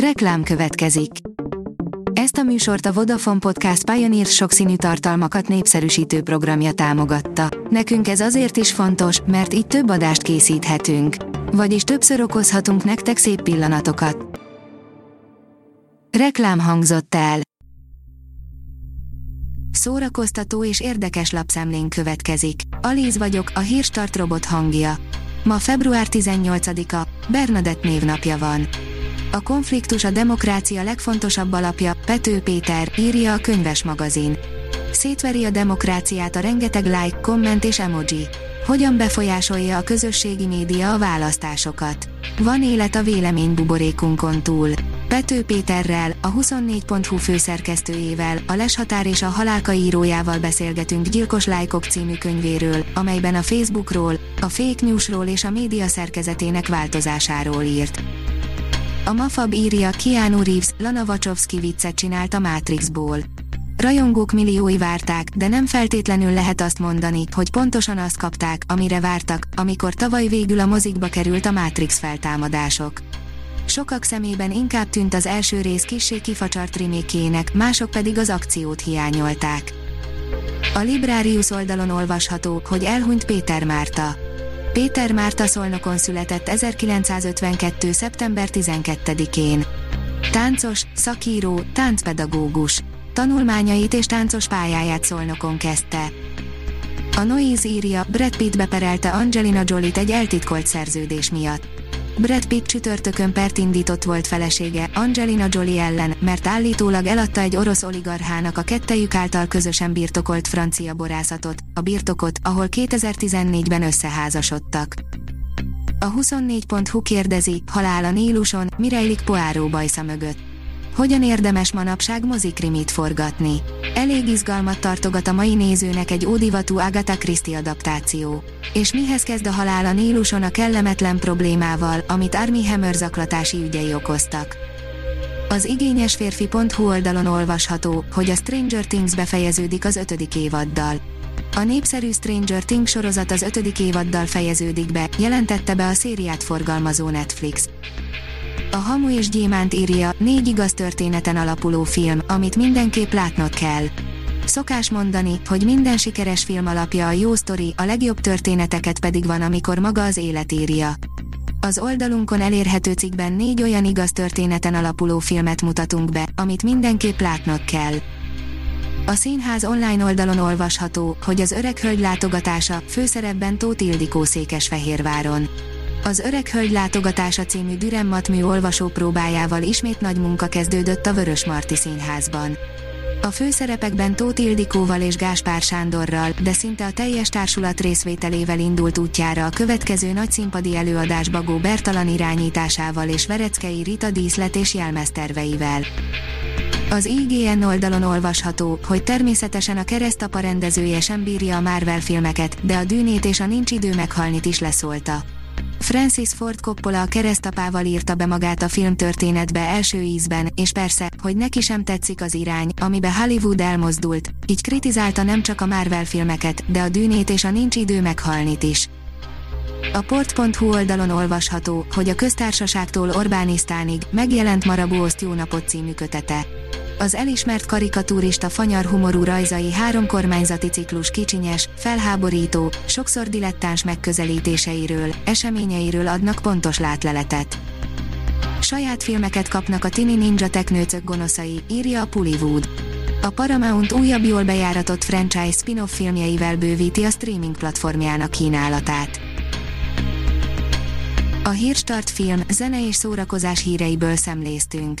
Reklám következik. Ezt a műsort a Vodafone Podcast Pioneer sokszínű tartalmakat népszerűsítő programja támogatta. Nekünk ez azért is fontos, mert így több adást készíthetünk. Vagyis többször okozhatunk nektek szép pillanatokat. Reklám hangzott el. Szórakoztató és érdekes lapszemlén következik. Alíz vagyok, a hírstart robot hangja. Ma február 18-a, Bernadett névnapja van. A konfliktus a demokrácia legfontosabb alapja, Pető Péter, írja a könyves magazin. Szétveri a demokráciát a rengeteg like, komment és emoji. Hogyan befolyásolja a közösségi média a választásokat? Van élet a véleménybuborékunkon túl. Pető Péterrel, a 24.hu főszerkesztőjével, a Leshatár és a Halálka írójával beszélgetünk Gyilkos Lájkok című könyvéről, amelyben a Facebookról, a fake newsról és a média szerkezetének változásáról írt. A Mafab írja Keanu Reeves, Lana Wachowski viccet csinált a Matrixból. Rajongók milliói várták, de nem feltétlenül lehet azt mondani, hogy pontosan azt kapták, amire vártak, amikor tavaly végül a mozikba került a Matrix feltámadások. Sokak szemében inkább tűnt az első rész kissé kifacsart remékjének, mások pedig az akciót hiányolták. A Librarius oldalon olvasható, hogy elhunyt Péter Márta. Péter Márta Szolnokon született 1952. szeptember 12-én. Táncos, szakíró, táncpedagógus. Tanulmányait és táncos pályáját Szolnokon kezdte. A Noise írja, Brad Pitt beperelte Angelina Jolie-t egy eltitkolt szerződés miatt. Brad Pitt csütörtökön pert indított volt felesége, Angelina Jolie ellen, mert állítólag eladta egy orosz oligarchának a kettejük által közösen birtokolt francia borászatot, a birtokot, ahol 2014-ben összeházasodtak. A 24.hu kérdezi, halál a Níluson, mi rejlik Poáró bajsza mögött. Hogyan érdemes manapság mozikrimit forgatni? Elég izgalmat tartogat a mai nézőnek egy ódivatú Agatha Christie adaptáció. És mihez kezd a halál a Níluson a kellemetlen problémával, amit Army Hammer zaklatási ügyei okoztak? Az igényesférfi.hu oldalon olvasható, hogy a Stranger Things befejeződik az ötödik évaddal. A népszerű Stranger Things sorozat az ötödik évaddal fejeződik be, jelentette be a szériát forgalmazó Netflix. A Hamu és Gyémánt írja, négy igaz történeten alapuló film, amit mindenképp látnod kell. Szokás mondani, hogy minden sikeres film alapja a jó sztori, a legjobb történeteket pedig van, amikor maga az élet írja. Az oldalunkon elérhető cikkben négy olyan igaz történeten alapuló filmet mutatunk be, amit mindenképp látnod kell. A színház online oldalon olvasható, hogy az öreg hölgy látogatása, főszerepben Tóth Ildikó Székesfehérváron. Az Öreg Hölgy látogatása című Dürrenmatt olvasó próbájával ismét nagy munka kezdődött a Vörös Marti Színházban. A főszerepekben Tóth Ildikóval és Gáspár Sándorral, de szinte a teljes társulat részvételével indult útjára a következő nagy színpadi előadás Bagó Bertalan irányításával és Vereckei Rita díszlet és jelmezterveivel. Az IGN oldalon olvasható, hogy természetesen a keresztapa rendezője sem bírja a Marvel filmeket, de a dűnét és a nincs idő meghalnit is leszólta. Francis Ford Coppola a keresztapával írta be magát a filmtörténetbe első ízben, és persze, hogy neki sem tetszik az irány, amibe Hollywood elmozdult, így kritizálta nem csak a Marvel filmeket, de a dűnét és a nincs idő meghalnit is. A port.hu oldalon olvasható, hogy a köztársaságtól Orbánisztánig megjelent Marabú Oszt jó napot című kötete. Az elismert karikatúrista fanyar humorú rajzai három kormányzati ciklus kicsinyes, felháborító, sokszor dilettáns megközelítéseiről, eseményeiről adnak pontos látleletet. Saját filmeket kapnak a Tini Ninja Teknőcök gonoszai, írja a Pullywood. A Paramount újabb jól bejáratott franchise spin-off filmjeivel bővíti a streaming platformjának kínálatát. A Hírstart film, zene és szórakozás híreiből szemléztünk.